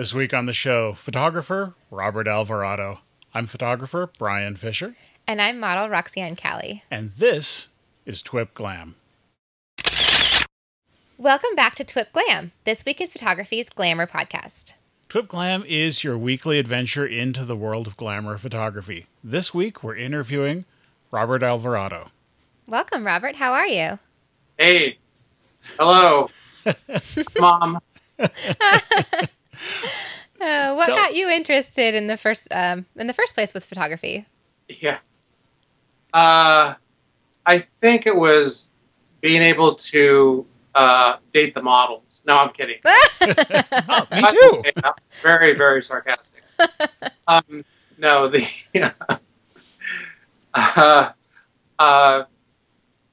This week on the show, photographer Robert Alvarado. I'm photographer Brian Fisher. And I'm model Roxanne Callie. And this is TWIP Glam. Welcome back to TWIP Glam, This Week in Photography's Glamour podcast. TWIP Glam is your weekly adventure into the world of glamour photography. This week, we're interviewing Robert Alvarado. Welcome, Robert. How are you? Hey. Hello. Mom. Uh, what Tell- got you interested in the first um, in the first place with photography? Yeah. Uh, I think it was being able to uh, date the models. No, I'm kidding. oh, me too. very, very sarcastic. Um, no, the uh, uh,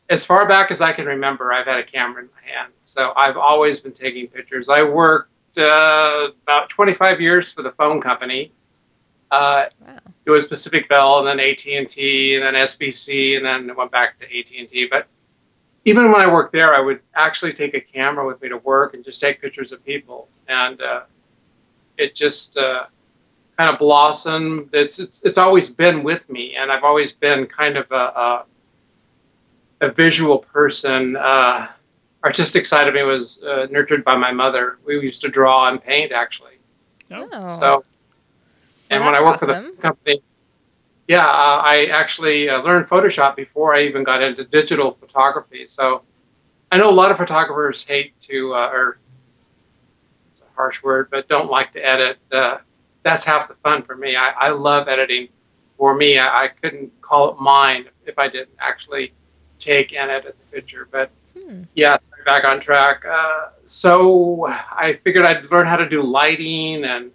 as far back as I can remember, I've had a camera in my hand, so I've always been taking pictures. I worked uh, about 25 years for the phone company. Uh, wow. It was Pacific Bell, and then AT and T, and then SBC, and then it went back to AT and T. But even when I worked there, I would actually take a camera with me to work and just take pictures of people, and uh, it just uh, kind of blossomed. It's, it's it's always been with me, and I've always been kind of a, a, a visual person. Uh, artistic side of me was uh, nurtured by my mother. We used to draw and paint actually. Oh. So, and well, when I worked awesome. for the company, yeah, uh, I actually uh, learned Photoshop before I even got into digital photography. So, I know a lot of photographers hate to, uh, or it's a harsh word, but don't like to edit. Uh, that's half the fun for me. I, I love editing. For me, I, I couldn't call it mine if I didn't actually take and edit the picture. But Hmm. Yeah, back on track. Uh, so I figured I'd learn how to do lighting and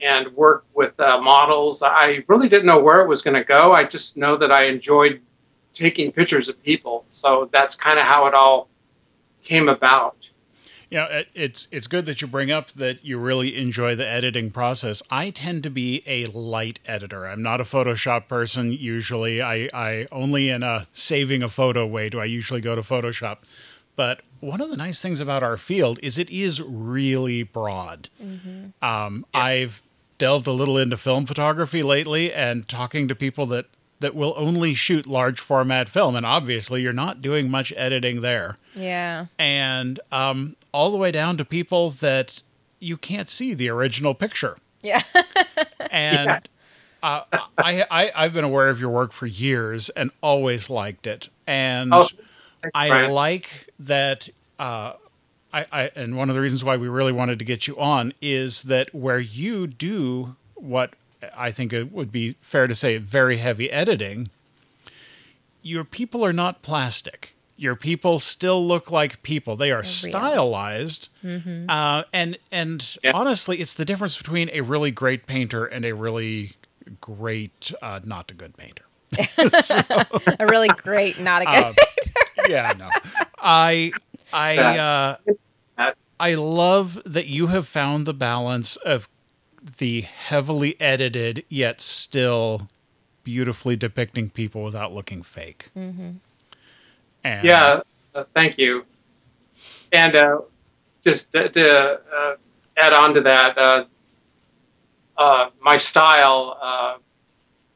and work with uh, models. I really didn't know where it was going to go. I just know that I enjoyed taking pictures of people. So that's kind of how it all came about. Yeah, it's it's good that you bring up that you really enjoy the editing process. I tend to be a light editor. I'm not a Photoshop person usually. I, I only in a saving a photo way do I usually go to Photoshop. But one of the nice things about our field is it is really broad. Mm-hmm. Um, yeah. I've delved a little into film photography lately and talking to people that that will only shoot large format film, and obviously you're not doing much editing there. Yeah, and um, all the way down to people that you can't see the original picture. Yeah, and. Yeah. Uh, I, I I've been aware of your work for years and always liked it, and oh, I like that. Uh, I, I and one of the reasons why we really wanted to get you on is that where you do what I think it would be fair to say very heavy editing, your people are not plastic. Your people still look like people. They are stylized, mm-hmm. uh, and and yeah. honestly, it's the difference between a really great painter and a really great, uh, not a good painter. so, a really great, not a good uh, painter. yeah, no, I I uh, I love that you have found the balance of the heavily edited yet still beautifully depicting people without looking fake. Mm-hmm. And yeah, uh, thank you. And uh, just to, to uh, add on to that, uh, uh, my style, uh,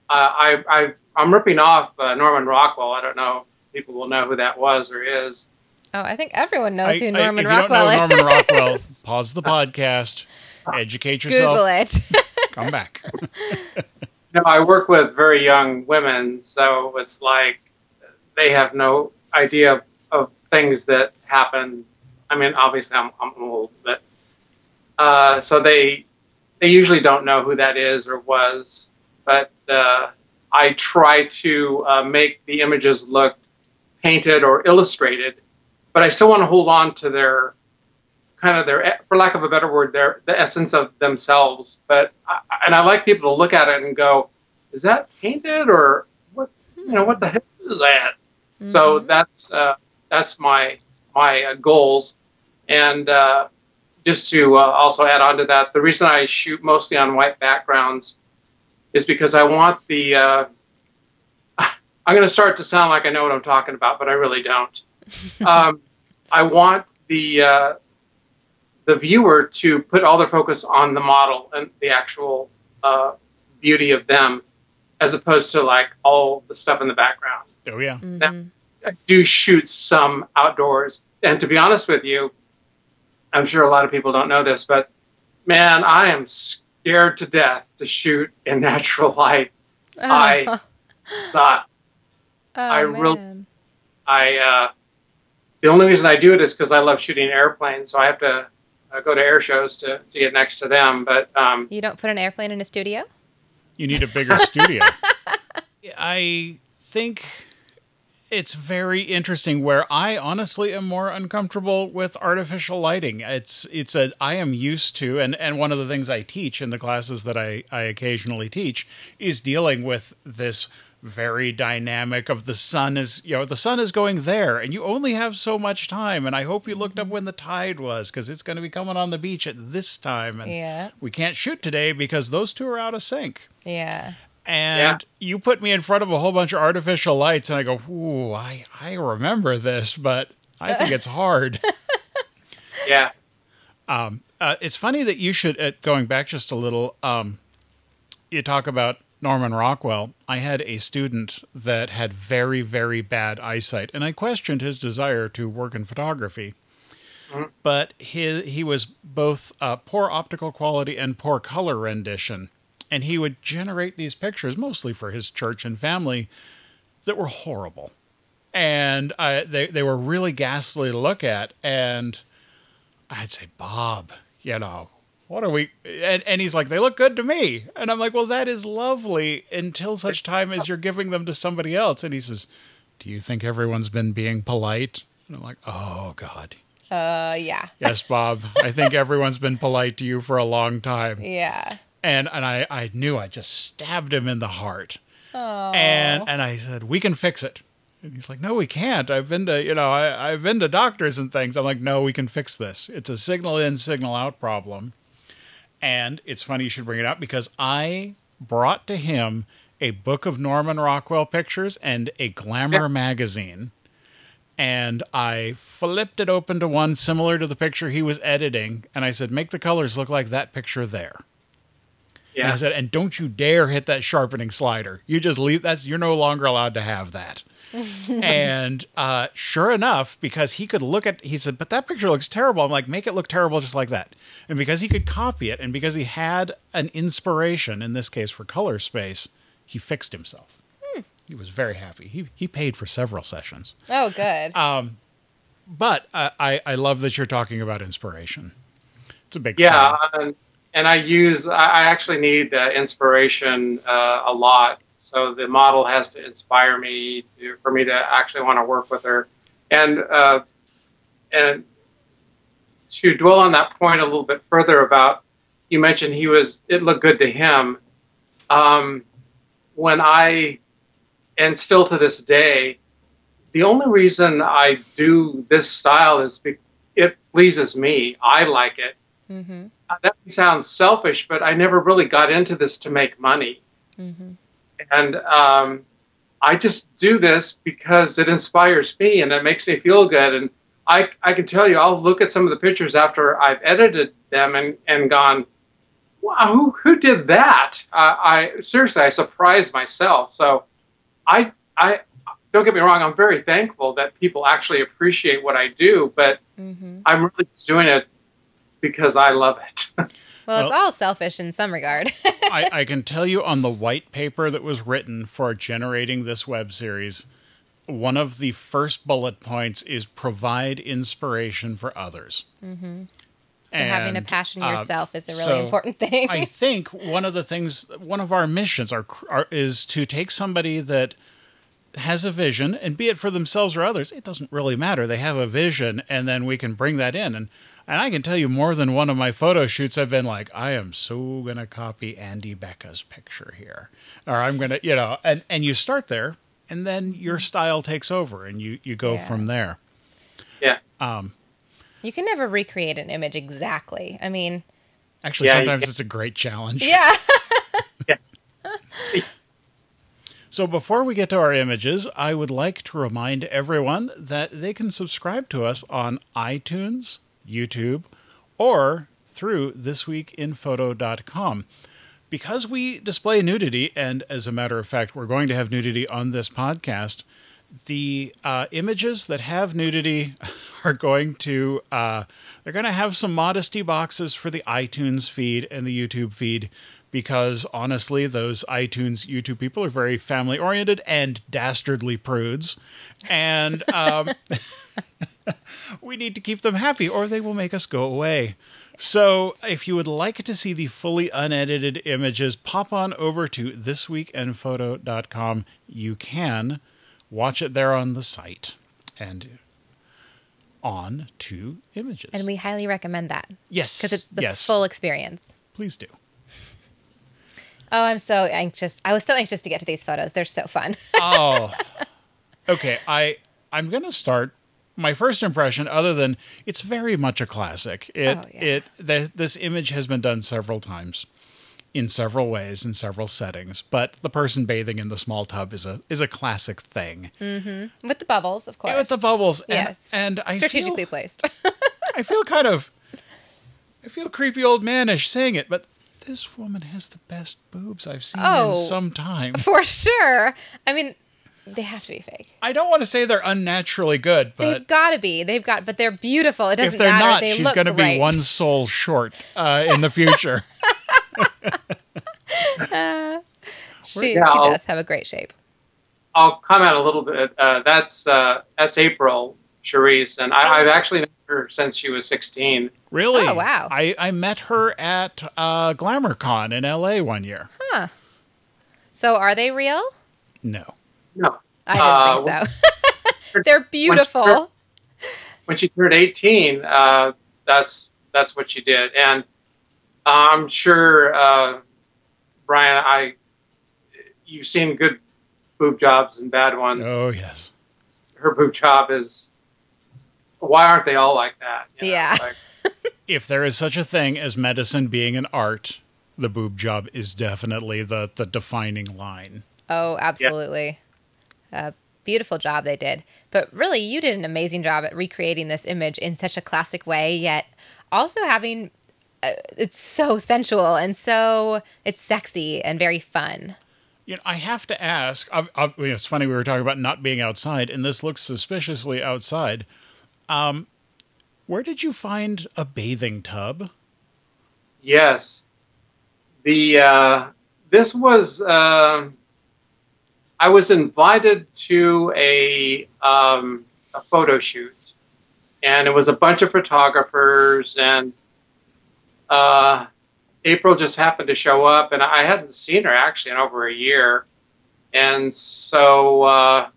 I, I, I'm ripping off Norman Rockwell. I don't know if people will know who that was or is. Oh, I think everyone knows I, who Norman I, if Rockwell you don't know is. Norman Rockwell, pause the podcast. Educate yourself. Google it. Come back. no, I work with very young women, so it's like they have no idea of things that happen. I mean, obviously, I'm, I'm old, but uh, so they they usually don't know who that is or was. But uh, I try to uh, make the images look painted or illustrated, but I still want to hold on to their kind of their, for lack of a better word, their the essence of themselves. But and I like people to look at it and go, is that painted or what? You know, what the heck is that? Mm-hmm. So that's uh, that's my my uh, goals, and uh, just to uh, also add on to that, the reason I shoot mostly on white backgrounds is because I want the. Uh, I'm going to start to sound like I know what I'm talking about, but I really don't. um, I want the uh, the viewer to put all their focus on the model and the actual uh, beauty of them, as opposed to like all the stuff in the background. Oh yeah. Mm-hmm. Now, I do shoot some outdoors, and to be honest with you, I'm sure a lot of people don't know this, but man, I am scared to death to shoot in natural light. Oh. I thought oh, I really- I uh, the only reason I do it is because I love shooting airplanes, so I have to uh, go to air shows to, to get next to them. But um, You don't put an airplane in a studio? You need a bigger studio. I think it's very interesting where I honestly am more uncomfortable with artificial lighting. It's it's a I am used to and and one of the things I teach in the classes that I I occasionally teach is dealing with this very dynamic of the sun is you know the sun is going there and you only have so much time. And I hope you looked up when the tide was cuz it's going to be coming on the beach at this time. And Yeah. we can't shoot today because those two are out of sync. Yeah. and you put me in front of a whole bunch of artificial lights and i go ooh i i remember this but i think it's hard. Yeah, Um uh, it's funny that you should uh, going back just a little um, you talk about norman rockwell i had a student that had very very bad eyesight and i questioned his desire to work in photography. But he, he was both uh, poor optical quality and poor color rendition and he would generate these pictures mostly for his church and family that were horrible. And I, they, they were really ghastly to look at and i'd say bob you know what are we and, and he's like they look good to me and i'm like well that is lovely until such time as you're giving them to somebody else and he says do you think everyone's been being polite and i'm like oh god Uh, yeah. yes bob i think everyone's been polite to you for a long time Yeah. and and I, I knew I just stabbed him in the heart. Oh. And and I said, We can fix it. And he's like, No, we can't. I've been to you know, I, I've been to doctors and things. I'm like, No, we can fix this. It's a signal in, signal out problem. And it's funny you should bring it up because I brought to him a book of Norman Rockwell pictures and a glamour Yeah. magazine. And I flipped it open to one similar to the picture he was editing, and I said, Make the colors look like that picture there. And I said, and don't you dare hit that sharpening slider. You just leave that's you're no longer allowed to have that. and uh, sure enough, because he could look at he said, but that picture looks terrible. I'm like, make it look terrible just like that. And because he could copy it, and because he had an inspiration, in this case for color space, he fixed himself. He was very happy. He he paid for several sessions. Oh, good. But uh, I I love that you're talking about inspiration. It's a big yeah. thing. And, and I use I I actually need uh, inspiration uh, a lot. So the model has to inspire me to, for me to actually want to work with her, and uh, and to dwell on that point a little bit further about you mentioned he was it looked good to him. Um, when I and still to this day, the only reason I do this style is because it pleases me. I like it. Mm-hmm. Uh, That sounds selfish, but I never really got into this to make money. Mm-hmm. And um, I just do this because it inspires me and it makes me feel good. And I, I can tell you, I'll look at some of the pictures after I've edited them and, and gone, wow, who, who did that? Uh, I seriously, I surprised myself. So I, I don't get me wrong. I'm very thankful that people actually appreciate what I do, but Mm-hmm. I'm really just doing it because I love it. Well, it's Well- all selfish in some regard. I, I can tell you on the white paper that was written for generating this web series, one of the first bullet points is provide inspiration for others. so having a And, passion uh, yourself is a really so important thing. I think one of the things, one of our missions are, are is to take somebody that has a vision, and be it for themselves or others, it doesn't really matter. They have a vision, and then we can bring that in. And and I can tell you more than one of my photo shoots. I've been like, I am so gonna copy Andy Becca's picture here, or I'm gonna, you know, and and you start there, and then your style takes over, and you you go Yeah. from there. yeah. Um, you can never recreate an image exactly. I mean, Actually, Yeah, sometimes it's a great challenge. yeah. So before we get to our images, I would like to remind everyone that they can subscribe to us on iTunes, YouTube, or through thisweekinphoto.com. Because we display nudity, and as a matter of fact, we're going to have nudity on this podcast, the uh, images that have nudity are going to uh, they're going to have some modesty boxes for the iTunes feed and the YouTube feed because honestly, those iTunes YouTube people are very family oriented and dastardly prudes, and um, we need to keep them happy or they will make us go away. So, if you would like to see the fully unedited images, pop on over to thisweekinphoto.com. You can watch it there on the site and on to images. And we highly recommend that. Yes. Because it's the yes. full experience. Please do. Oh, I'm so anxious. I was so anxious to get to these photos. They're so fun. oh. Okay, I I'm going to start my first impression other than it's very much a classic. It Oh, yeah. it the, this image has been done several times in several ways in several settings, but the person bathing in the small tub is a is a classic thing. Mhm. With the bubbles, of course. With the bubbles and, Yes. and I Strategically feel, placed. I feel kind of I feel creepy old manish saying it, but this woman has the best boobs I've seen Oh. in some time. For sure. I mean, they have to be fake. I don't want to say they're unnaturally good, but They've got to be. They've got, but they're beautiful. It doesn't matter. if they're matter. not, they she's going to be one soul short uh, in the future. She, Yeah, she does have a great shape. I'll comment a little bit. Uh, that's uh, that's April Charisse, and I, I've actually met her since she was 16. really? Oh, wow. I, I met her at uh, GlamourCon in LA one year. Huh. So, are they real? No. No, I didn't Uh, think so. they're beautiful. when she turned 18, uh, that's that's what she did, and I'm sure uh, Brian, I you've seen good boob jobs and bad ones. Oh, yes. Her boob job is. Why aren't they all like that? You know, Yeah. like- If there is such a thing as medicine being an art, the boob job is definitely the, the defining line. Oh, absolutely. A beautiful job they did. But really, you did an amazing job at recreating this image in such a classic way, yet also having uh, it's so sensual and so it's sexy and very fun. You know, I have to ask. I, I, you know, it's funny we were talking about not being outside, and this looks suspiciously outside. Um, where did you find a bathing tub? Yes. The uh, this was uh, I was invited to a um, a photo shoot, and it was a bunch of photographers, and uh, April just happened to show up, and I hadn't seen her actually in over a year, and so uh,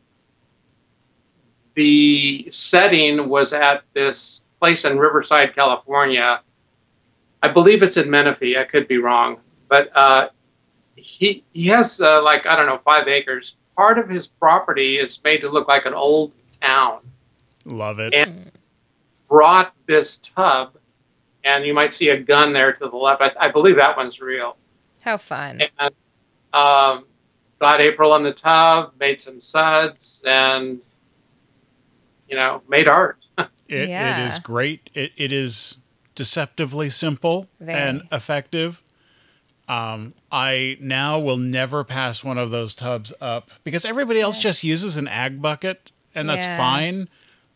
the setting was at this place in Riverside, California. I believe it's in Menifee. I could be wrong, but uh, he he has uh, like I don't know five acres. Part of his property is made to look like an old town, Love it. and brought this tub, and you might see a gun there to the left. I, I believe that one's real. How fun. And um, got April in the tub, made some suds, and you know made art. It, it Yeah. is great. It, it is deceptively simple Very. and effective. Um, I now will never pass one of those tubs up because everybody else just uses an ag bucket, and that's Yeah. fine.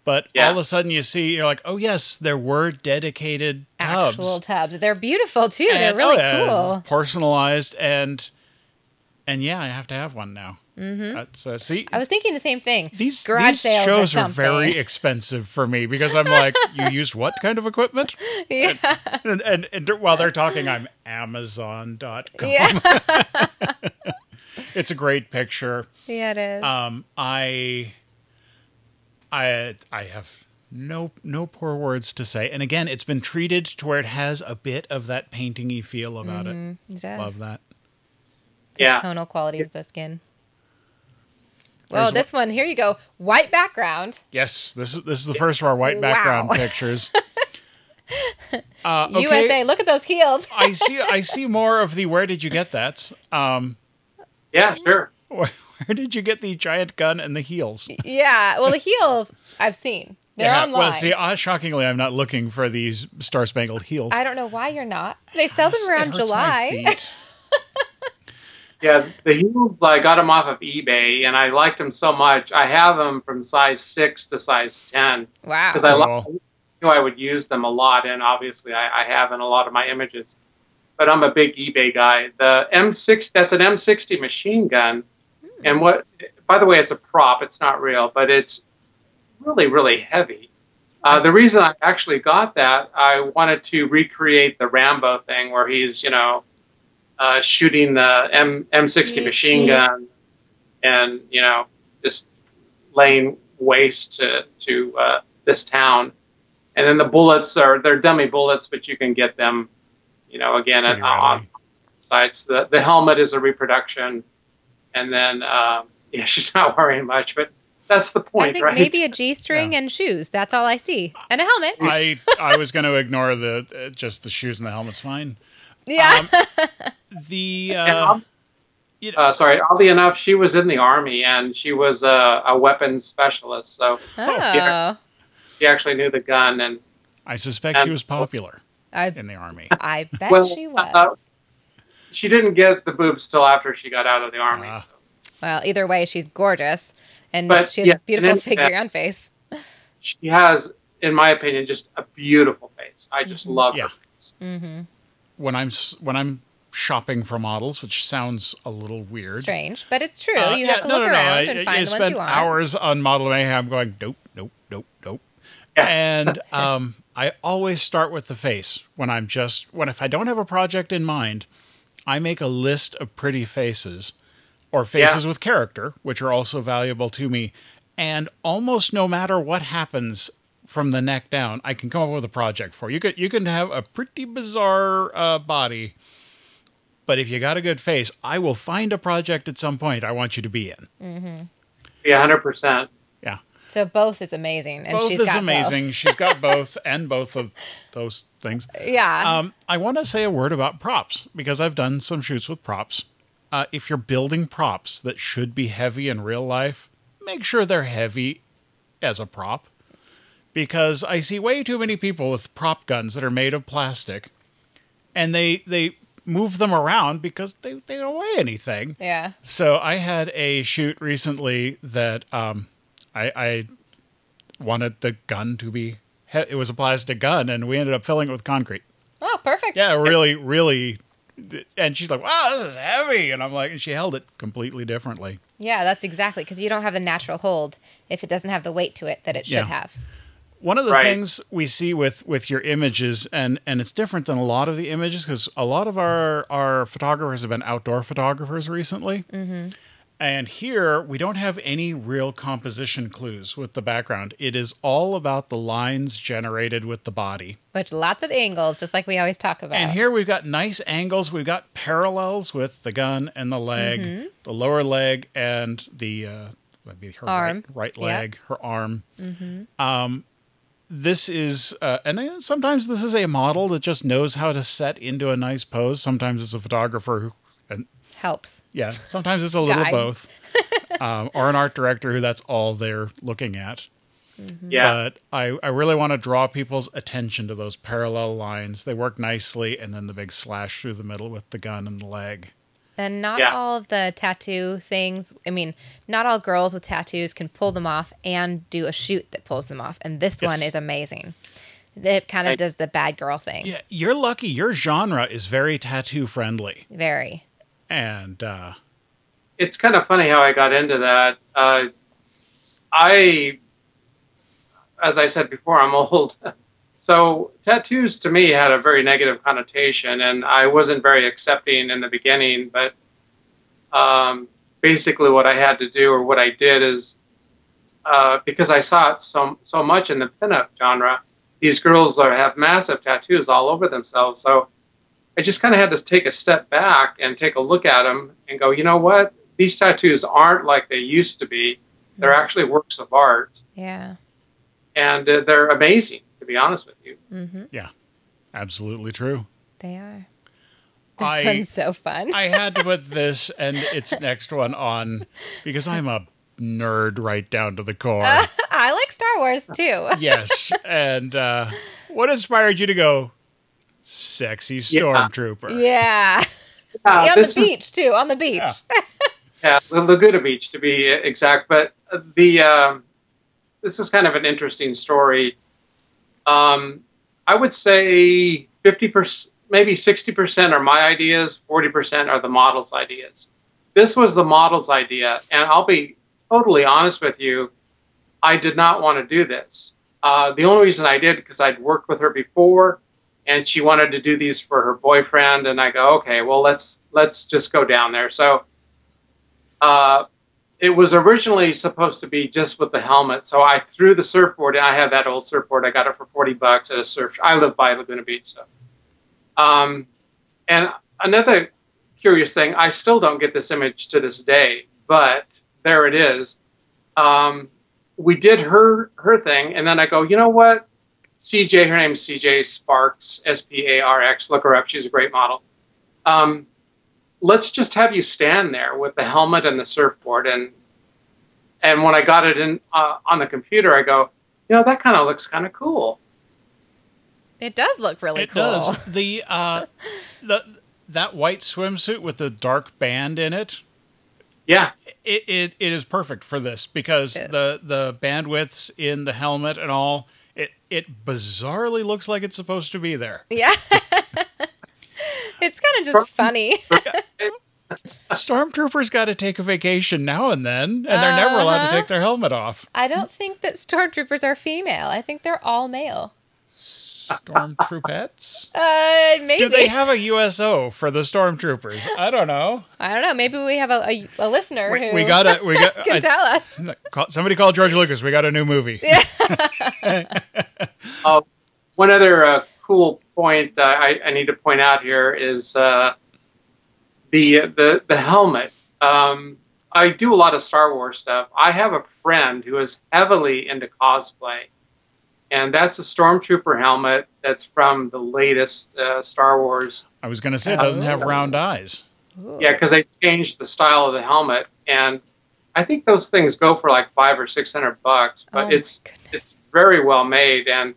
But Yeah. all of a sudden, you see, you're like, oh yes, there were dedicated tubs. Actual tubs. They're beautiful too. They're really oh, yeah, cool. personalized, and and yeah, I have to have one now. Mm-hmm. That's uh, see, I was thinking the same thing. these Garage these sales shows are very expensive for me because I'm like, you used what kind of equipment? yeah. And, and, and while they're talking, I'm Amazon.com. yeah. It's a great picture. yeah, it is. Um, I, I, I have no no poor words to say. And again, it's been treated to where it has a bit of that paintingy feel about it it. does. Love that. The Yeah. tonal qualities of the skin. Well, There's this one here you go. White background. Yes, this is this is the first of our white Wow. background pictures. Uh, okay. USA. Look at those heels. I see. I see more of the. Where did you get that? Um, yeah, sure. where, where did you get the giant gun and the heels? yeah. Well, the heels I've seen. They're Yeah, online. Well, see, uh, shockingly, I'm not looking for these Star Spangled Heels. I don't know why you're not. They sell them It around hurts my July. feet. Yeah, the heels I got them off of eBay, and I liked them so much. I have them from size six to size ten Wow. because I Cool. li- knew I would use them a lot, and obviously I, I have in a lot of my images. But I'm a big eBay guy. The M6 that's an M60 machine gun, and what? By the way, it's a prop. It's not real, but it's really really heavy. Uh, the reason I actually got that, I wanted to recreate the Rambo thing where he's, you know, uh, shooting the M M60 machine gun, and you know, just laying waste to to uh, this town. And then the bullets are they're dummy bullets, but you can get them, you know, again at, Pretty on readily. sites. The the helmet is a reproduction, and then um, yeah, she's not wearing much, but that's the point, I think right? maybe a G string and shoes. That's all I see. And a helmet. I I was going to ignore the uh, just the shoes and the helmet's fine. yeah. The uh, you know, uh, sorry, oddly enough, she was in the army and she was a, a weapons specialist, so oh. she actually knew the gun. And I suspect she um, was popular I, in the army. I bet Well, she was. uh, she didn't get the boobs till after she got out of the army. Ah. so. well, either way, she's gorgeous. And But, she has yeah, a beautiful then, figure uh, and face. She has, in my opinion, just a beautiful face. I just love Yeah. her face. Mm-hmm. When I'm when I'm shopping for models, which sounds a little weird. Strange, but it's true. Uh, you yeah, have to no, look no, no. around I, and I find the ones spent you want. hours on Model Mayhem going nope, nope, nope, nope. Yeah. And um, I always start with the face when I'm just when if I don't have a project in mind, I make a list of pretty faces or faces Yeah. with character, which are also valuable to me. And almost no matter what happens from the neck down, I can come up with a project for you. Could you can have a pretty bizarre uh, body, but if you got a good face, I will find a project at some point I want you to be in. Yeah, hundred percent. Yeah. So both is amazing, and both she's is got amazing. She's got both and both of those things. Yeah. Um, I want to say a word about props because I've done some shoots with props. Uh, if you're building props that should be heavy in real life, make sure they're heavy as a prop. Because I see way too many people with prop guns that are made of plastic, and they they move them around because they, they don't weigh anything. yeah. So I had a shoot recently that um, I, I wanted the gun to be, it was a plastic gun, and we ended up filling it with concrete. Oh, perfect. Yeah, really, really. And she's like, "Wow, this is heavy," and I'm like, and she held it completely differently. Yeah, that's exactly because you don't have the natural hold if it doesn't have the weight to it that it should Yeah. have. One of the Right. things we see with with your images, and and it's different than a lot of the images because a lot of our our photographers have been outdoor photographers recently. Mm-hmm. And here we don't have any real composition clues with the background. It is all about the lines generated with the body. Which lots of angles, just like we always talk about. And here we've got nice angles. We've got parallels with the gun and the leg, Mm-hmm. the lower leg and the uh, maybe her Arm. right, right Yeah. leg, her arm. Um, this is, uh, and uh, sometimes this is a model that just knows how to set into a nice pose. Sometimes it's a photographer who, and helps. yeah, sometimes it's a little both, um, or an art director who that's all they're looking at. Yeah. But I, I really want to draw people's attention to those parallel lines. They work nicely, and then the big slash through the middle with the gun and the leg. And not Yeah. all of the tattoo things, I mean, not all girls with tattoos can pull them off and do a shoot that pulls them off. And this Yes. one is amazing. It kind of Right. does the bad girl thing. Yeah, you're lucky. Your genre is very tattoo friendly, Very. and uh, it's kind of funny how I got into that. Uh, I, as I said before, I'm old. So tattoos to me had a very negative connotation, and I wasn't very accepting in the beginning. But um, basically, what I had to do, or what I did, is uh, because I saw it so so much in the pinup genre, these girls are, have massive tattoos all over themselves. So I just kind of had to take a step back and take a look at them and go, you know what? These tattoos aren't like they used to be. They're actually works of art, Yeah. and uh, they're amazing. To be honest with you, hmm absolutely true. They are. This I- one's so fun. I had to put this and its next one on because I'm a nerd right down to the core. I I like Star Wars too. yes. And uh, what inspired you to go sexy stormtrooper? Yeah. Yeah, on the this is- beach too. On the beach. Yeah, the Laguna Beach to be exact. But the um, this is kind of an interesting story. Um, I would say fifty percent, maybe sixty percent are my ideas, forty percent are the model's ideas. This was the model's idea, and I'll be totally honest with you. I did not want to do this. Uh, the only reason I did because I'd worked with her before, and she wanted to do these for her boyfriend, and I go, okay, well let's let's just go down there. So uh, it was originally supposed to be just with the helmet. So I threw the surfboard, and I had that old surfboard. I got it for forty bucks at a surf. I live by Laguna Beach, so. Um, and another curious thing, I still don't get this image to this day, but there it is. Um, we did her her thing, and then I go, you know what? CJ, her name's CJ Sparx, S P A R X. Look her up; she's a great model. Um, let's just have you stand there with the helmet and the surfboard and and when I got it in uh, on the computer, I go, you know, that kind of looks kind of cool. It does look really It cool. does. The uh, the that white swimsuit with the dark band in it. Yeah, It, it, it is perfect for this because the the bandwidths in the helmet and all it it bizarrely looks like it's supposed to be there. Yeah. it's kind of just funny. Stormtroopers got to take a vacation now and then, and they're never allowed to Uh-huh. take their helmet off. I don't think that stormtroopers are female. I think they're all male. Stormtroopettes? Uh, maybe. Do they have a USO for the stormtroopers? I don't know. I don't know. Maybe we have a, a, a listener We, who we got to we got can I- tell us. somebody call George Lucas. We got a new movie. Uh, one other uh, cool point uh, I, I need to point out here is uh, the the the helmet. Um, I do a lot of Star Wars stuff. I have a friend who is heavily into cosplay, and that's a stormtrooper helmet that's from the latest uh, Star Wars. I was going to say it doesn't have round eyes. Yeah, because they changed the style of the helmet, and I think those things go for like five or six hundred bucks. But Oh, it's goodness. it's very well made, and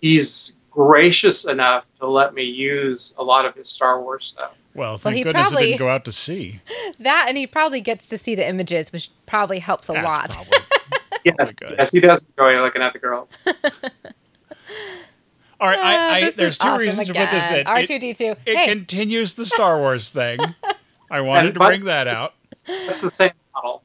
he's gracious enough to let me use a lot of his Star Wars stuff. Well, thank he goodness it didn't go out to sea. That and he probably gets to see the images, which probably helps a That's lot. probably- Yes, good. yes, he does enjoy looking at the girls. All right, I, Ah, I, there's two awesome reasons to put this in. R two D two. It Hey, continues the Star Wars thing. I wanted And to bring that out. That's the same model.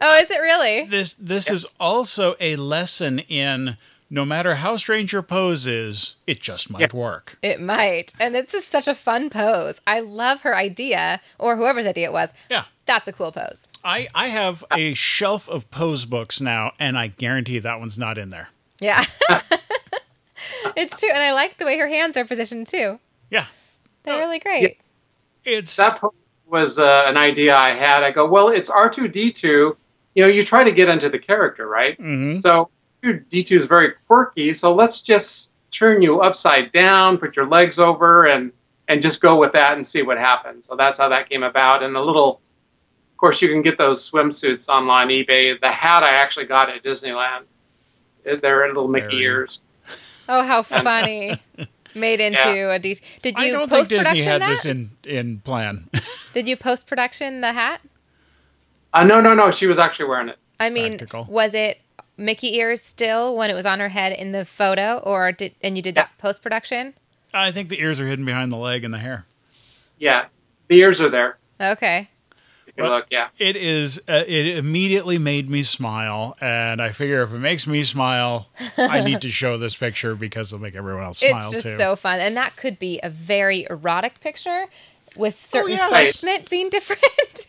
oh, is it really? This this is also a lesson in no matter how strange your pose is, it just might work. It might, and it's just such a fun pose. I love her idea, or whoever's idea it was. Yeah. That's a cool pose. I, I have a shelf of pose books now, and I guarantee that one's not in there. Yeah. it's true, and I like the way her hands are positioned too. Yeah. They're really great. It's That pose was uh, an idea I had. I go, well, it's R two D two. You know, you try to get into the character, right? Mhm. So D two is very quirky. So let's just turn you upside down, put your legs over, and and just go with that and see what happens. So that's how that came about. And the little, of course, you can get those swimsuits online eBay. The hat I actually got at Disneyland. They're little Mickey Very- ears. Oh, how funny! Made into Yeah. a de- Did I you don't post production Disney had that? this in in plan. Did you post production the hat? Uh, no, no, no. She was actually wearing it. I mean, Practical. was it Mickey ears still when it was on her head in the photo, or did and you did that post production? I think the ears are hidden behind the leg and the hair. Yeah, the ears are there. Okay. If you Well- look, yeah. It is. Uh, it immediately made me smile, and I figure if it makes me smile, I need to show this picture because it'll make everyone else smile it's just too. so fun, and that could be a very erotic picture with certain yeah. placement being different.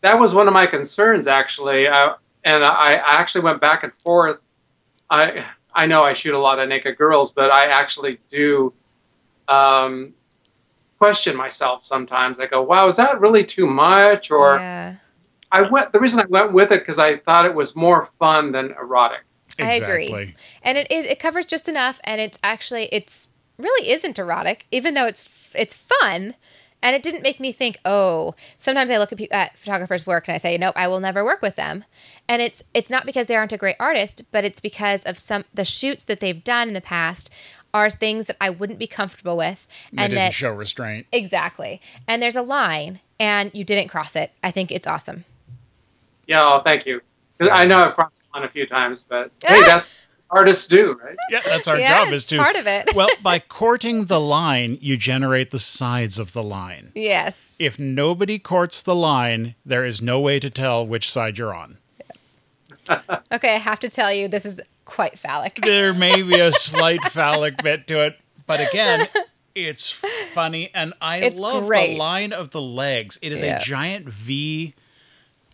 that was one of my concerns actually, uh, and I, I actually went back and forth. I I know I shoot a lot of naked girls, but I actually do um, question myself sometimes. I go, "Wow, is that really too much?" Or yeah, I went. The reason I went with it because I thought it was more fun than erotic. I agree. and it is. It covers just enough, and it's actually it's really isn't erotic, even though it's it's fun. And it didn't make me think, oh, sometimes I look at, pe- at photographers' work and I say, nope, I will never work with them. And it's it's not because they aren't a great artist, but it's because of some the shoots that they've done in the past are things that I wouldn't be comfortable with, They and didn't that show restraint. exactly. And there's a line, and you didn't cross it. I think it's awesome. Yeah, oh, thank you. 'Cause I know I've crossed the line a few times, but hey, that's artists do, right? Yeah, that's our Yeah, job is to part of it. well, by courting the line, you generate the sides of the line. Yes. If nobody courts the line, there is no way to tell which side you're on. Okay, I have to tell you, this is quite phallic. There may be a slight phallic bit to it, but again, it's funny and I It's love great. the line of the legs. It is Yeah. a giant V.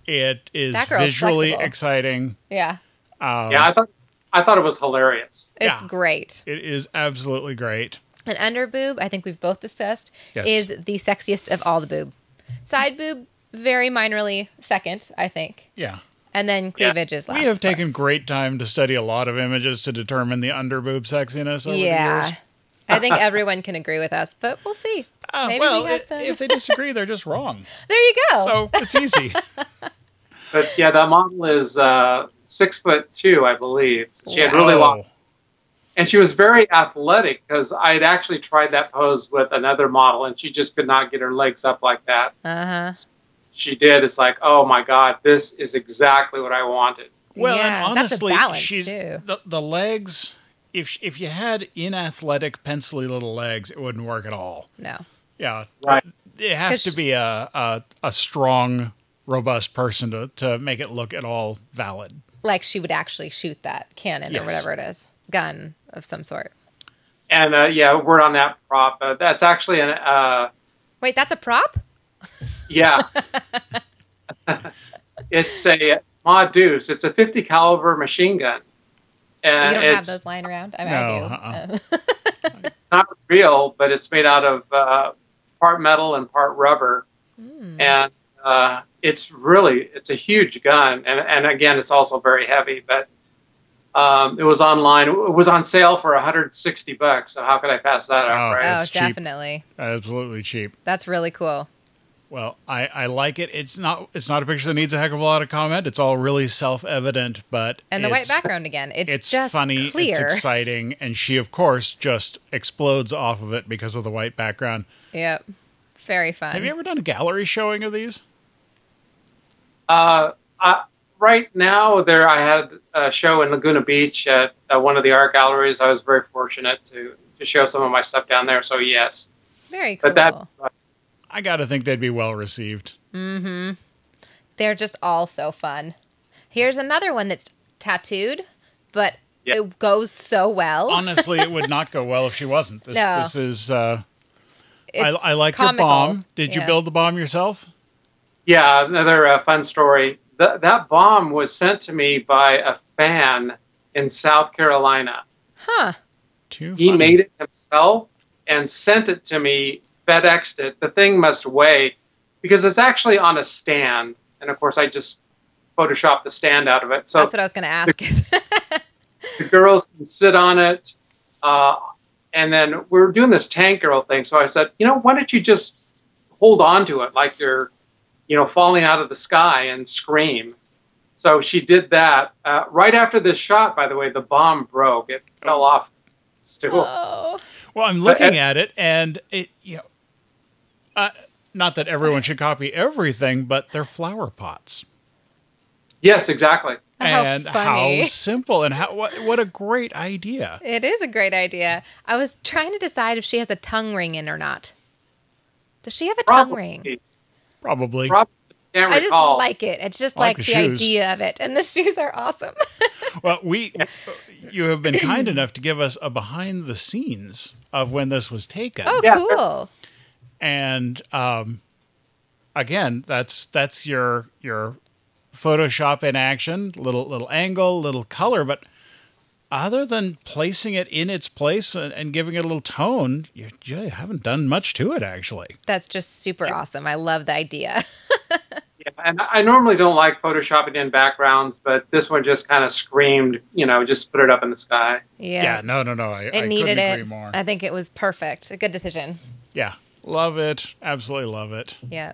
It is visually flexible. exciting. Yeah, Um, yeah, I thought I thought it was hilarious. it's Yeah. great. It is absolutely great. An under boob, I think we've both discussed, Yes. is the sexiest of all the boob. Side boob, very minorly second, I think. Yeah. And then cleavage is last. we have of taken course. great time to study a lot of images to determine the underboob sexiness over the Yeah. years. I think everyone can agree with us, but we'll see. Uh, Maybe well, we have some. if they disagree, they're just wrong. there you go. So it's easy. But yeah, that model is uh, six foot two, I believe. She had really Oh, long, and she was very athletic because I had actually tried that pose with another model, and she just could not get her legs up like that. Uh huh. She did. It's like, oh my god, this is exactly what I wanted. Well, Yeah, and honestly, balance, she's too. the the legs. If if you had inathletic, pencily little legs, it wouldn't work at all. No. Yeah, Right. It has to be a, a a strong, robust person to to make it look at all valid. Like she would actually shoot that cannon Yes. or whatever it is, gun of some sort. And uh, yeah, word on that prop. Uh, that's actually an uh, Wait, that's a prop? yeah. it's a Ma Deuce. It's a 50 caliber machine gun. you don't have those lying around? I, mean, No, I do. uh-uh. Uh, it's not real, but it's made out of uh, part metal and part rubber, Hmm. and uh, it's really it's a huge gun, and and again, it's also very heavy. But um, it was online. It was on sale for 160 bucks. So how could I pass that up? Oh. right? oh, It's cheap. definitely. Absolutely cheap. That's really cool. Well, I, I like it. It's not it's not a picture that needs a heck of a lot of comment. It's all really self evident, but And the white background again. It's, It's just funny. clear. It's exciting, and she, of course, just explodes off of it because of the white background. Yep. Very fun. Have you ever done a gallery showing of these? Uh, I, right now, there I had a show in Laguna Beach at uh, one of the art galleries. I was very fortunate to to show some of my stuff down there. So yes, Very cool. but that I got to think they'd be well received. Mm-hmm. They're just all so fun. Here's another one that's tattooed, but Yeah. it goes so well. Honestly, it would not go well if she wasn't. This No. this is. Uh, I, I like comical. your bomb. Did you build the bomb yourself? Yeah, another uh, fun story. Th- that bomb was sent to me by a fan in South Carolina. Huh. Too He funny. made it himself and sent it to me, FedExed it. The thing must weigh because it's actually on a stand, and of course I just photoshopped the stand out of it. So That's what I was going to ask. the girls can sit on it. Uh, and then we were doing this tank girl thing. So I said, you know, why don't you just hold on to it like you're, you know, falling out of the sky and scream. So she did that. Uh, right after this shot, by the way, the bomb broke. It fell off stool. oh. Well, I'm looking at it, and it you know, uh, not that everyone should copy everything, but they're flower pots, yes, exactly. How and funny. how simple and how what what a great idea. It is a great idea. I was trying to decide if she has a tongue ring in or not. Does she have a tongue ring? Probably. Probably. Probably I just like it. It's just I like like, the the, idea of it. And the shoes are awesome. Well, we you have been kind enough to give us a behind the scenes of when this was taken. oh, Yeah. cool. and um, again, that's that's your your Photoshop in action, little little angle, little color, but other than placing it in its place and, and giving it a little tone, you, you haven't done much to it actually. That's just super awesome. I love the idea. Yeah, and I normally don't like photoshopping in backgrounds, but this one just kind of screamed, you know, just put it up in the sky. Yeah, yeah. no, no, no. I, it I needed couldn't it. more. I think it was perfect. A good decision. yeah, Love it. Absolutely love it. Yeah.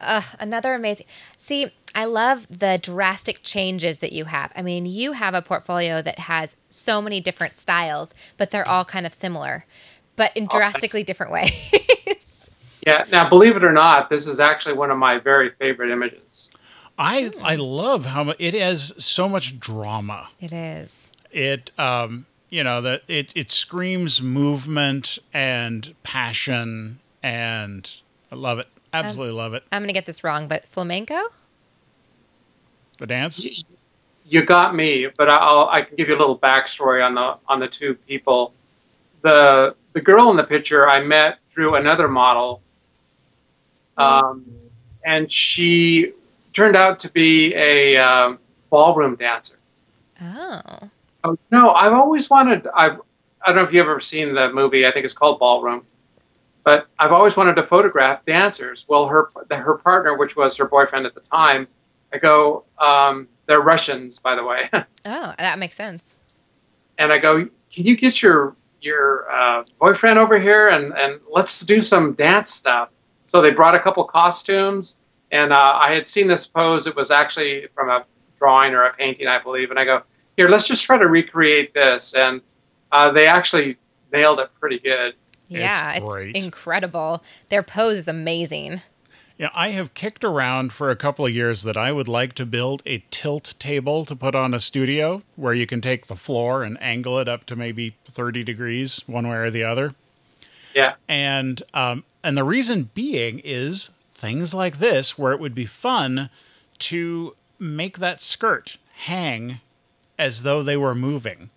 Uh, another amazing. See, I love the drastic changes that you have. I mean, you have a portfolio that has so many different styles, but they're all kind of similar, but in drastically different ways. yeah. Now, believe it or not, this is actually one of my very favorite images. I I love how mu- it has so much drama. it is. It um you know that it it screams movement and passion and I love it. Absolutely love it. I'm going to get this wrong, but flamenco? The dance. You got me, but I'll I can give you a little backstory on the on the two people. The the girl in the picture I met through another model, um, and she turned out to be a um, ballroom dancer. Oh. Oh, no, I've always wanted. I've I don't know if you've ever seen the movie. I think it's called Ballroom. But I've always wanted to photograph dancers. Well, her her partner, which was her boyfriend at the time, I go. Um, they're Russians, by the way. Oh, that makes sense. and I go, "Can you get your your uh, boyfriend over here and and let's do some dance stuff?" So they brought a couple costumes, and uh, I had seen this pose. It was actually from a drawing or a painting, I believe. And I go, "Here, let's just try to recreate this." And uh, they actually nailed it pretty good. Yeah, It's it's, incredible. Their pose is amazing. Yeah, I have kicked around for a couple of years that I would like to build a tilt table to put on a studio where you can take the floor and angle it up to maybe 30 degrees one way or the other. Yeah, And um, and the reason being is things like this where it would be fun to make that skirt hang as though they were moving.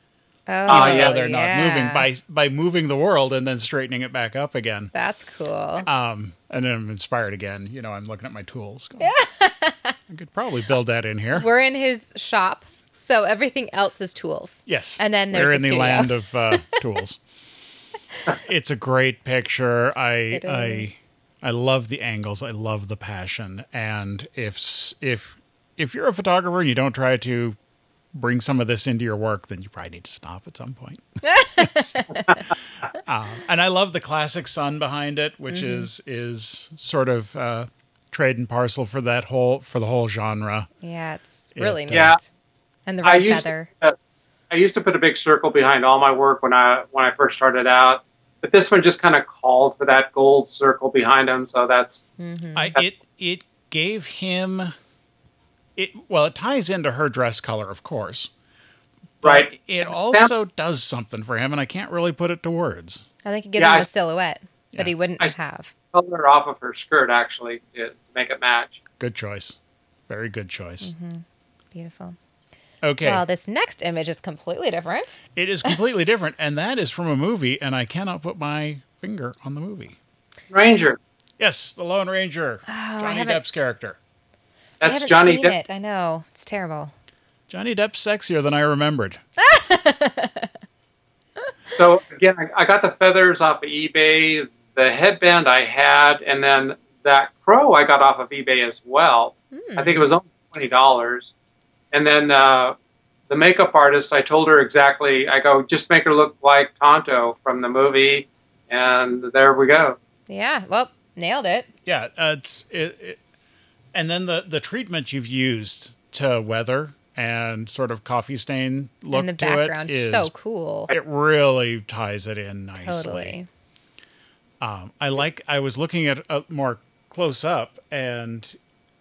Oh, yeah, Even though they're yeah. not moving by by moving the world and then straightening it back up again. That's cool. Um, and then I'm inspired again. You know, I'm looking at my tools. Going, I could probably build that in here. We're in his shop, so everything else is tools. Yes. And then there's we're the in the studio. land of uh, tools. it's a great picture. I I I love the angles. I love the passion. And if if if you're a photographer and you don't try to bring some of this into your work, then you probably need to stop at some point. Um, and I love the classic sun behind it, which Mm-hmm. is is sort of uh, trade and parcel for that whole for the whole genre. Yeah, it's really It, neat. Yeah. And the red used feather. To, I used to put a big circle behind all my work when I when I first started out, but this one just kind of called for that gold circle behind him. So that's Mm-hmm. I it it gave him it well it ties into her dress color of course but Right. it Sam- also does something for him and i can't really put it to words I think it gives Yeah, him I- a silhouette that he wouldn't I s- have. color off of her skirt actually to make it match. good choice very good choice Beautiful. okay Mm-hmm. Well, this next image is completely different. it is completely different and that is from a movie and i cannot put my finger on the movie Ranger. yes the lone ranger Oh, johnny haven't- depp's character I That's haven't Johnny seen Depp. it. I know. It's terrible. johnny depp's sexier than i remembered So again, I, I got the feathers off of eBay, the headband I had, and then that crow I got off of eBay as well. I think it was only twenty dollars. And then uh, the makeup artist, I told her exactly. I go, just make her look like Tonto from the movie, and there we go. Yeah. Well, nailed it. yeah uh, it's it, it and then the the treatment you've used to weather and sort of coffee stain look and the to background it is so cool. it really ties it in nicely. Totally. Um, I like. I was looking at uh, more close up, and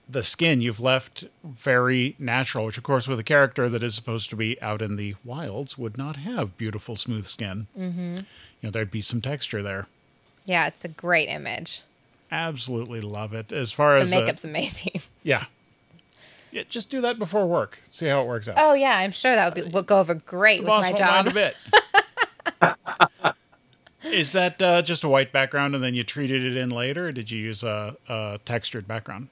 the skin you've left very natural, which of course, with a character that is supposed to be out in the wilds, would not have beautiful smooth skin. Mm-hmm. You know, there'd be some texture there. Yeah, it's a great image. Absolutely love it. As far The as the makeup's amazing. yeah. Yeah, just do that before work. See how it works out. Oh yeah, I'm sure that would be, will go over great the with boss my won't job. mind a bit. Is that uh, just a white background and then you treated it in later, or did you use a, a textured background?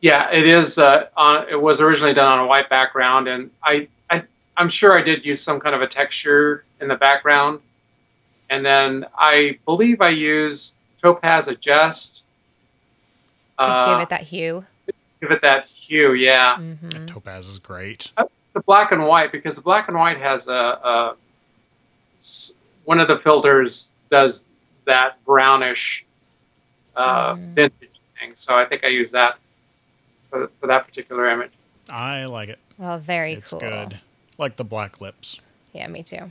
Yeah, it is. Uh, on, it was originally done on a white background, and I, I, I'm sure I did use some kind of a texture in the background, and then I believe I used Topaz Adjust. to Uh, give it that hue. give it that hue, yeah. Mm-hmm. Topaz is great. The black and white, because the black and white has a, a s- one of the filters does that brownish uh, Mm. vintage thing. So I think I use that for, for that particular image. I like it. Well, very It's cool. good. Like the black lips. Yeah, me too.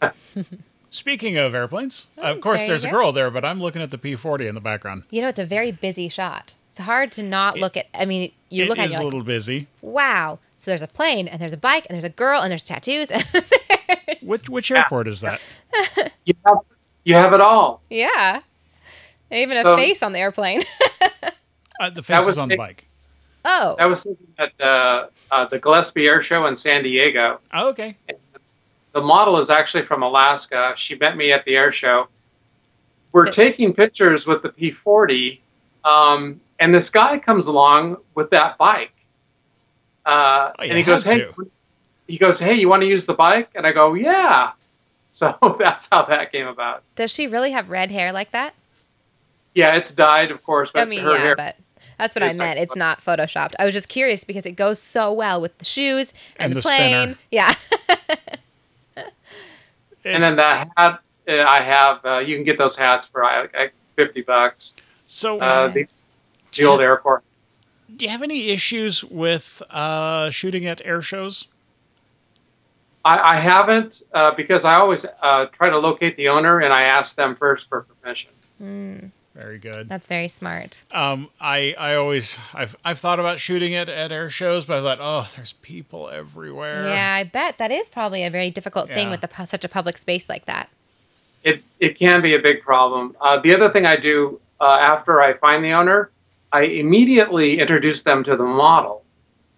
Speaking of airplanes, Oh, of course there you there's a girl there, but I'm looking at the P40 in the background. You know, it's a very busy shot. It's hard to not look at. I mean, you look at it, is you're a like, little busy. wow. So there's a plane, and there's a bike, and there's a girl, and there's tattoos. And there's, Which which airport is that? You have, you have it all. yeah. Even a So- face on the airplane. Uh, the face was is on the it- bike. oh. That was at uh, uh, the Gillespie Air Show in San Diego. Oh, okay. The model is actually from Alaska. She met me at the air show. We're Yeah. taking pictures with the P40, um, and this guy comes along with that bike. Uh, Oh, and he goes, "Hey," to. he goes, "Hey, you want to use the bike?" And I go, "Yeah." So that's how that came about. Does she really have red hair like that? Yeah, it's dyed, of course, but I mean, her yeah, hair. but that's what I It's like- meant. It's not photoshopped. I was just curious because it goes so well with the shoes and, And the, the plane. spinner. Yeah. and then the hat uh, I have, uh, you can get those hats for uh, like fifty bucks. so, Uh, the, the old Air Corps. do you have any issues with uh, shooting at air shows? I, I haven't uh, because I always uh, try to locate the owner and I ask them first for permission. Very good. That's very smart. Um, I I always I've I've thought about shooting it at air shows, but I thought, oh, there's people everywhere. Yeah, I bet that is probably a very difficult thing with the, pu- such a public space like that. It it can be a big problem. Uh, the other thing I do uh, after I find the owner, I immediately introduce them to the model,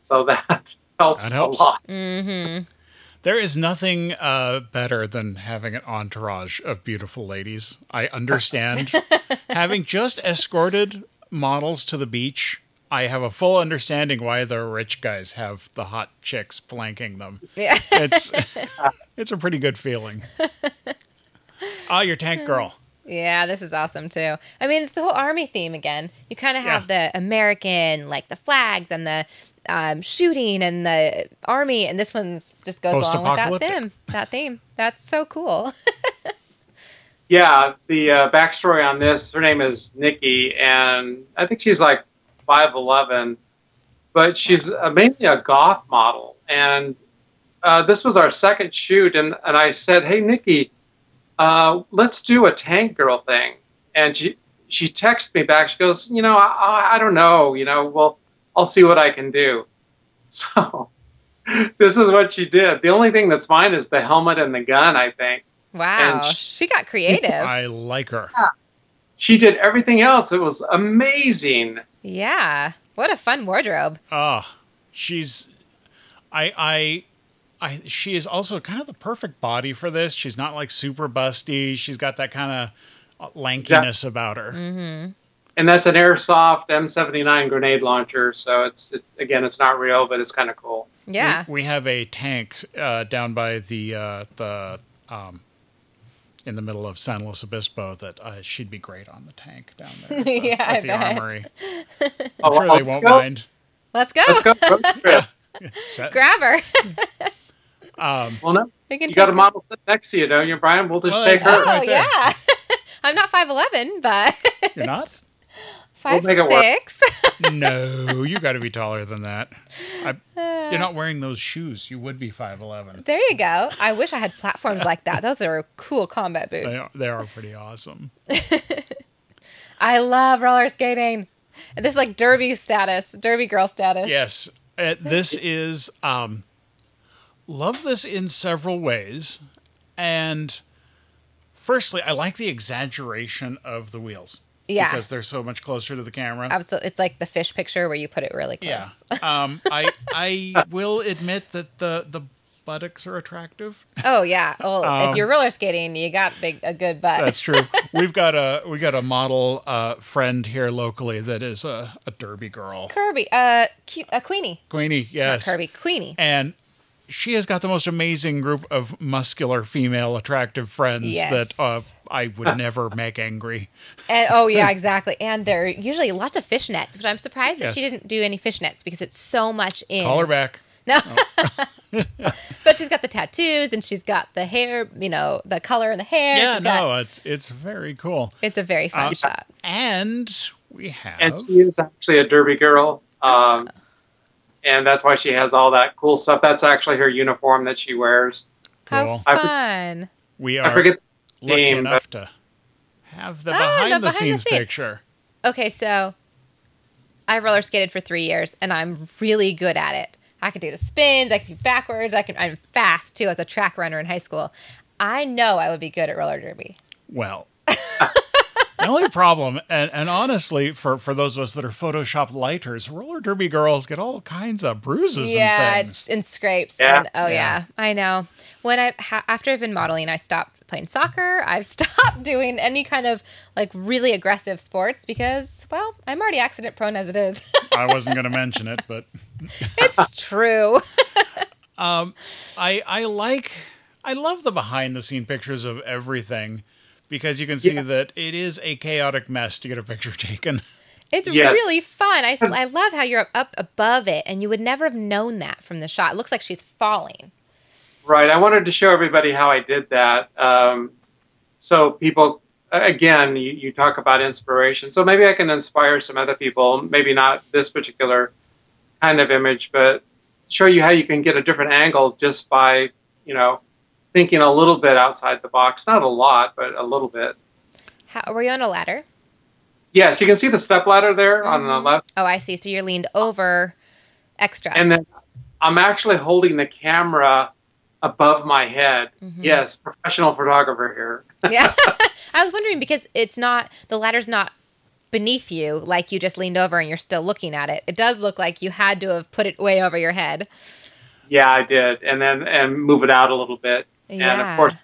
so that helps, That helps. a lot. Mm-hmm. There is nothing uh, better than having an entourage of beautiful ladies. I understand. having just escorted models to the beach, I have a full understanding why the rich guys have the hot chicks flanking them. Yeah. It's it's a pretty good feeling. Ah, your tank girl. Yeah, this is awesome too. I mean, it's the whole army theme again. You kind of have the American, like the flags and the um, shooting and the army, and this one's just goes along with that theme. That theme. That's so cool. Yeah, the uh, backstory on this, her name is Nikki, and I think she's like 5'11, but she's uh, mainly a goth model. And uh, this was our second shoot, and, and I said, Hey, Nikki, uh, let's do a tank girl thing. And she, she texted me back. She goes, You know, I, I- I don't know, you know, well, I'll see what I can do. So this is what she did. The only thing that's fine is the helmet and the gun, I think. Wow, And sh- she got creative. I like her. She did everything else. It was amazing. yeah, what a fun wardrobe. Ah, she's I I I she is also kind of the perfect body for this. She's not like super busty. She's got that kind of lankiness about her. Mm-hmm. And that's an airsoft M79 grenade launcher. So it's, it's again, it's not real, but it's kind of cool. Yeah, We, we have a tank uh, down by the uh, the um, in the middle of San Luis Obispo that uh, she'd be great on the tank down there. at the- Yeah, at I the bet. armory. Oh, I'm sure they won't go. mind. let's go. Let's go. road trip. Set- Grab her. Um, well, no, we can you got a model sit next to you, don't you, Brian? We'll just Oh, take her. right Oh there. yeah. I'm not five eleven, but you're not? five make it work. six. No, you got to be taller than that. I, you're not wearing those shoes. You would be five eleven. There you go. I wish I had platforms like that. Those are cool combat boots. They are, they are pretty awesome. I love roller skating. This is like derby status, derby girl status. Yes, uh, this is um, love this in several ways, and firstly, I like the exaggeration of the wheels. Yeah. because they're so much closer to the camera. Absolutely. It's like the fish picture where you put it really close. Yeah. Um, I I will admit that the the buttocks are attractive. Oh yeah. Well, Um, if you're roller skating, you got big a good butt. That's true. We've got a we got a model uh, friend here locally that is a, a derby girl, Kirby, uh, uh Queenie, Queenie. not Yes, Kirby, Queenie. and she has got the most amazing group of muscular female attractive friends Yes. that uh, I would never make angry. And oh yeah, exactly. And there are usually lots of fishnets, which I'm surprised that she didn't do any fishnets because it's so much in. Call her back. No, but she's got the tattoos and she's got the hair, you know, the color in the hair. Yeah, She's no, got- it's it's very cool. it's a very fun Uh, shot. And we have and she is actually a derby girl. Um, and that's why she has all that cool stuff. That's actually her uniform that she wears. How cool. I for- fun! we I are forget the lucky team, enough but to have the Ah, the behind the behind the scenes picture. Okay, so I roller skated for three years, and I'm really good at it. I can do the spins. I can do backwards. I can. I'm fast too as a track runner in high school. I know I would be good at roller derby. Well, the only problem, and, and honestly, for, for those of us that are Photoshop lighters, roller derby girls get all kinds of bruises yeah, and things. and scrapes. Yeah. And, oh Yeah. yeah. I know. When I ha- after I've been modeling, I stopped playing soccer. I've stopped doing any kind of like really aggressive sports because, well, I'm already accident prone as it is. I wasn't going to mention it, but it's true. Um, I I like I love the behind the scene pictures of everything because you can see Yeah. that it is a chaotic mess to get a picture taken. It's Yes. really fun. I, I love how you're up above it, and you would never have known that from the shot. It looks like she's falling. Right. I wanted to show everybody how I did that. Um, so people, again, you, you talk about inspiration. So maybe I can inspire some other people. Maybe not this particular kind of image, but show you how you can get a different angle just by, you know, thinking a little bit outside the box. Not a lot, but a little bit. How, were you on a ladder? Yes, you can see the step ladder there on the mm-hmm. left. Oh, I see. So you're leaned over extra. And then I'm actually holding the camera above my head. Mm-hmm. Yes, professional photographer here. yeah. I was wondering because it's not, the ladder's not beneath you like you just leaned over and you're still looking at it. It does look like you had to have put it way over your head. Yeah, I did, and then and move it out a little bit, and of course,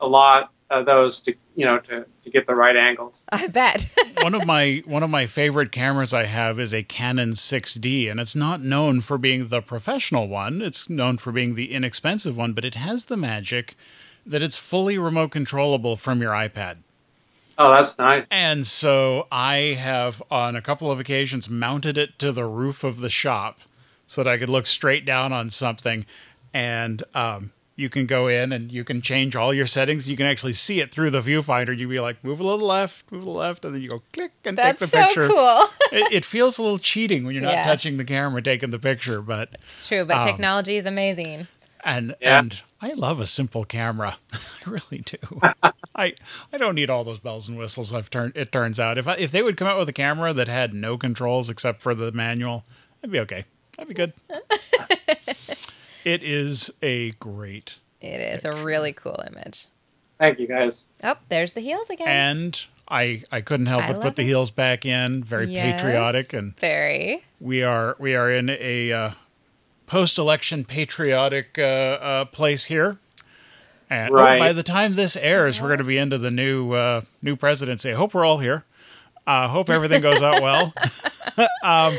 a lot of those to you know to, to get the right angles. I bet. one of my one of my favorite cameras I have is a Canon 6D, and it's not known for being the professional one. It's known for being the inexpensive one, but it has the magic that it's fully remote controllable from your iPad. Oh, that's nice. And so I have, on a couple of occasions, mounted it to the roof of the shop so that I could look straight down on something. And um, you can go in and you can change all your settings. You can actually see it through the viewfinder. You'd be like, move a little left, move a little left, and then you go click and That's take the so picture. cool. it, it feels a little cheating when you're not Yeah. touching the camera taking the picture, but It's true, but Um, technology is amazing. and Yeah. and I love a simple camera. I really do. I I don't need all those bells and whistles. I've turned. It turns out if I, if they would come out with a camera that had no controls except for the manual, that'd be okay. That'd be good. It is a great It is a really cool image. Thank you, guys. Oh, there's the heels again. and. I, I couldn't help I but love put the heels back in. Very Yes. patriotic, and Very. we are we are in a uh, post-election patriotic uh, uh, place here. And oh, by the time this airs, we're going to be into the new uh, new presidency. I hope we're all here. I uh, hope everything goes out well. um,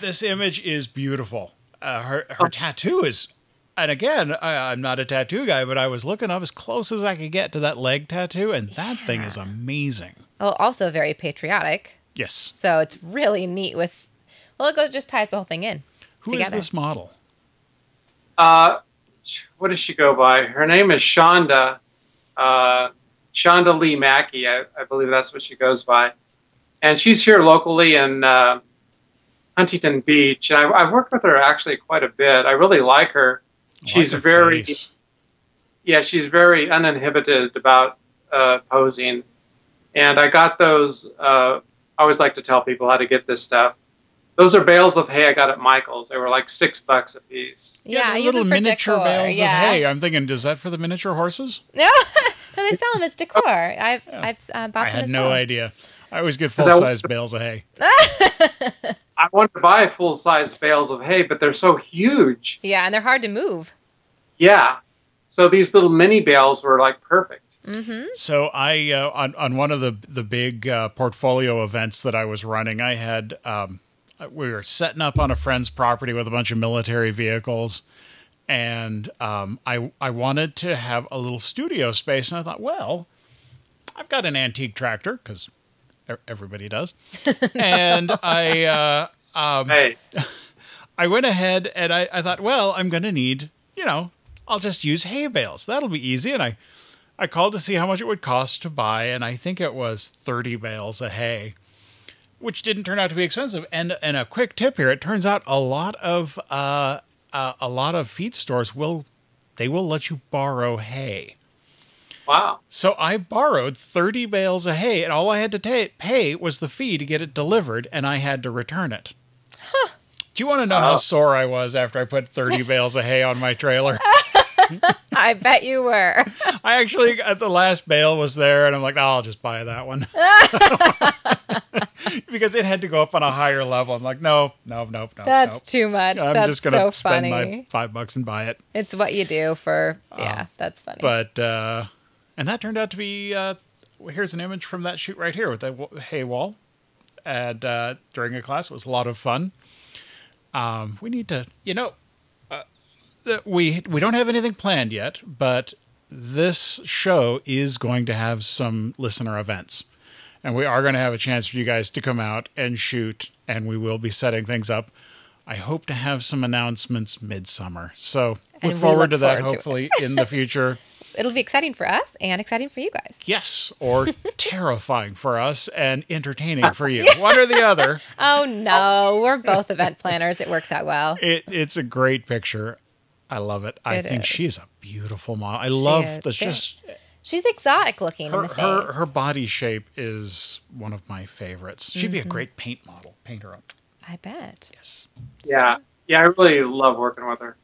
this image is beautiful. Uh, her her tattoo is, and again, I, I'm not a tattoo guy, but I was looking up as close as I could get to that leg tattoo, and that thing is amazing. Well, also very patriotic. Yes. So it's really neat with, well, it goes just ties the whole thing in Who is together. this model? Uh, what does she go by? Her name is Shonda. Uh, Shonda Lee Mackey, I, I believe that's what she goes by, and she's here locally in uh, Huntington Beach. And I, I've worked with her actually quite a bit. I really like her. I She's like her very face. yeah, she's very uninhibited about uh, posing. And I got those. Uh, I always like to tell people how to get this stuff. Those are bales of hay I got at Michael's. They were like six bucks a piece. Yeah, yeah little miniature decor, bales yeah. of hay. I'm thinking, is that for the miniature horses? No, no, they sell them as decor. I've I've uh, bought I them had as no well. idea. I always get full size bales of hay. I want to buy full size bales of hay, but they're so huge. Yeah, and they're hard to move. Yeah. So these little mini bales were like perfect. So I uh, on on one of the the big uh, portfolio events that I was running, I had um, we were setting up on a friend's property with a bunch of military vehicles, and um, I I wanted to have a little studio space, and I thought, well, I've got an antique tractor because everybody does, and I. Uh, um, Hey, I I went ahead and I, I thought, well, I'm going to need, you know, I'll just use hay bales. That'll be easy. And I, I called to see how much it would cost to buy, and I think it was 30 bales of hay, which didn't turn out to be expensive. And and a quick tip here: it turns out a lot of uh, uh, a lot of feed stores will they will let you borrow hay. Wow! So I borrowed 30 bales of hay, and all I had to ta- pay was the fee to get it delivered, and I had to return it. Huh. Do you want to know uh, how sore I was after I put 30 bales of hay on my trailer? I bet you were. I actually, at the last bale was there, and I'm like, oh, I'll just buy that one. because it had to go up on a higher level. I'm like, no, no, no, no. That's nope. too much. I'm that's just gonna so spend funny. my five bucks and buy it. It's what you do for, yeah, uh, that's funny. But, uh, and that turned out to be, uh, here's an image from that shoot right here with the hay wall. And uh, during a class, it was a lot of fun. Um, we need to, you know, we we don't have anything planned yet, but this show is going to have some listener events. And we are going to have a chance for you guys to come out and shoot, and we will be setting things up. I hope to have some announcements midsummer. So look forward look to that forward hopefully to in the future. It'll be exciting for us and exciting for you guys. Yes, or terrifying for us and entertaining for you. One or the other. Oh no, we're both event planners. It works out well. It, it's a great picture. I love it. I think is. she's a beautiful model. I she love the just. She's exotic looking her, in the face. Her, her body shape is one of my favorites. She'd mm-hmm. be a mm-hmm. great paint model. Paint her up. I bet. Yes. Yeah. Yeah, I really love working with her.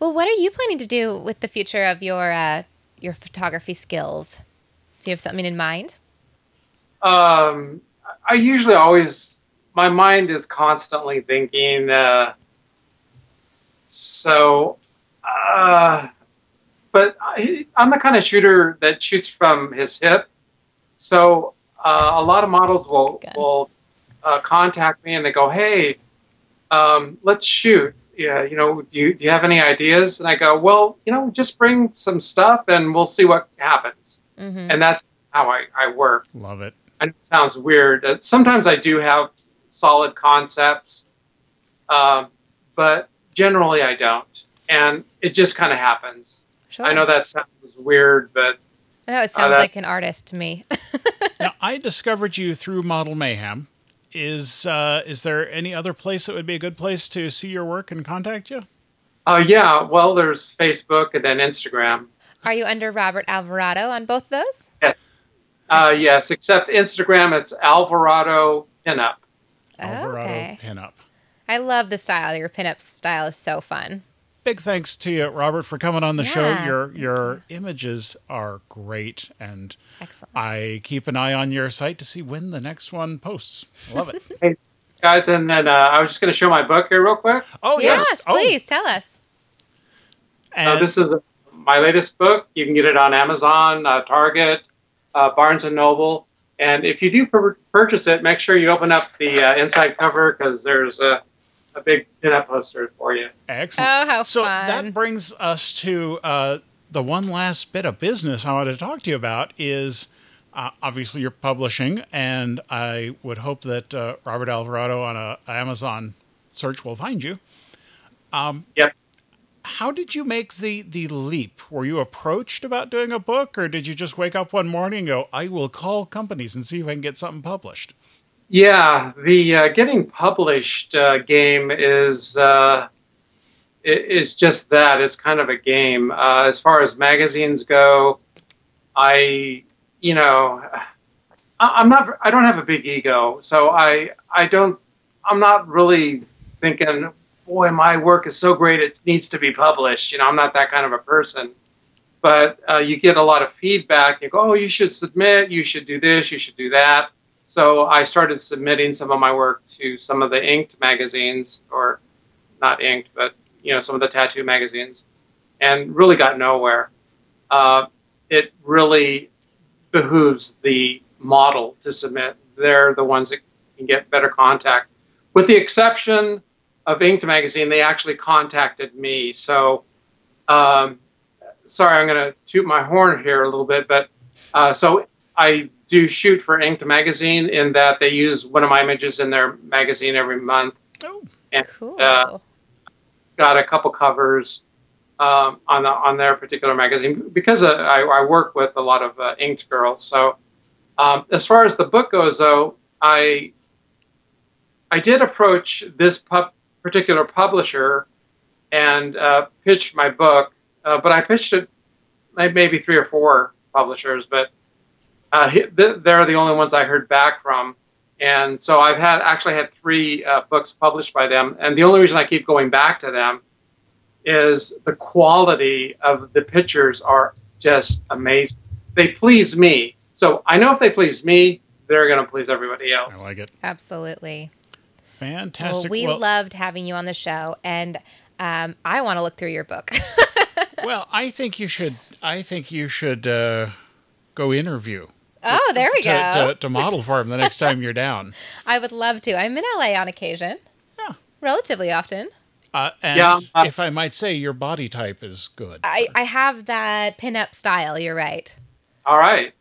Well, what are you planning to do with the future of your uh, your photography skills? Do you have something in mind? Um, I usually always my mind is constantly thinking. Uh, so uh, but I, am the kind of shooter that shoots from his hip. So uh, a lot of models will will uh, contact me and they go, "Hey, um, let's shoot. Yeah, you know, do you, do you have any ideas?" And I go, "Well, you know, just bring some stuff and we'll see what happens." Mm-hmm. And that's how I, I work. Love it. And it sounds weird. Uh, sometimes I do have solid concepts, um, but generally I don't and it just kind of happens. Sure. I know that sounds weird, but no, it sounds uh, like an artist to me. now, I discovered you through Model Mayhem. Is uh, is there any other place that would be a good place to see your work and contact you? Uh, yeah, well, there's Facebook and then Instagram. Are you under Robert Alvarado on both those? Yes. Uh, yes, except Instagram, it's Alvarado Pinup. Alvarado okay. Pinup. I love the style. Your pinup style is so fun big thanks to you, Robert, for coming on the yeah. show. Your your images are great, and Excellent. I keep an eye on your site to see when the next one posts. I love it, hey, guys. And then uh, I was just going to show my book here real quick. Oh yes, yes please oh. tell us. And uh, this is my latest book. You can get it on Amazon, uh, Target, uh, Barnes and Noble. And if you do purchase it, make sure you open up the uh, inside cover because there's a a big pinup poster for you. Excellent. Oh, how so fun! that brings us to uh, the one last bit of business I want to talk to you about is. Uh, obviously, you're publishing, and I would hope that uh, Robert Alvarado on a Amazon search will find you. Um, yep. How did you make the the leap? Were you approached about doing a book, or did you just wake up one morning and go, "I will call companies and see if I can get something published"? Yeah, the uh, getting published uh, game is uh, is just that. It's kind of a game. Uh, as far as magazines go, I you know I'm not. I don't have a big ego, so I I don't. I'm not really thinking, boy, my work is so great it needs to be published. You know, I'm not that kind of a person. But uh, you get a lot of feedback. You go, oh, you should submit. You should do this. You should do that so I started submitting some of my work to some of the inked magazines, or not inked, but you know some of the tattoo magazines, and really got nowhere. Uh, it really behooves the model to submit. They're the ones that can get better contact. With the exception of Inked magazine, they actually contacted me. So, um, sorry, I'm going to toot my horn here a little bit, but uh, so I do shoot for Inked magazine in that they use one of my images in their magazine every month. Oh, and, cool. Uh, got a couple covers um, on the, on their particular magazine because uh, I, I, work with a lot of uh, inked girls. So um, as far as the book goes, though, I I did approach this particular publisher and uh, pitched my book, uh, but I pitched it maybe three or four publishers, but uh, they're the only ones I heard back from. And so I've had actually had three uh, books published by them, and the only reason I keep going back to them is the quality of the pictures are just amazing. They please me, so I know if they please me, they're going to please everybody else. I like it. Absolutely. Fantastic. Well, we well, loved having you on the show, and um, I want to look through your book. well, I think you should. I think you should uh, go interview. Oh, there we to, go. To, to, model for him the next time you're down. I would love to. I'm in LA on occasion. Yeah. Relatively often. Uh, and yeah, uh, if I might say, your body type is good. I, I have that pinup style. You're right. All right.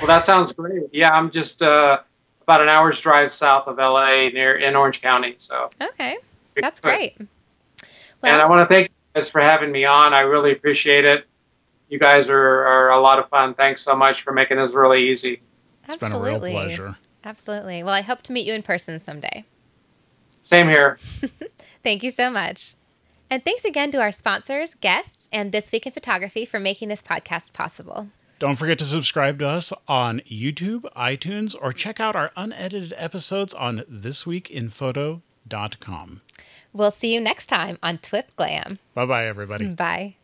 Well, that sounds great. Yeah, I'm just uh, about an hour's drive south of LA, near in Orange County. So okay, that's great. Well, and I want to thank you guys for having me on. I really appreciate it. You guys are, are a lot of fun. Thanks so much for making this really easy. It's been a real pleasure. Absolutely. Well, I hope to meet you in person someday. Same here. Thank you so much. And thanks again to our sponsors, guests, and This Week in Photography for making this podcast possible. Don't forget to subscribe to us on YouTube, iTunes, or check out our unedited episodes on thisweekinphoto.com. We'll see you next time on Twip Glam. Bye bye, everybody. Bye.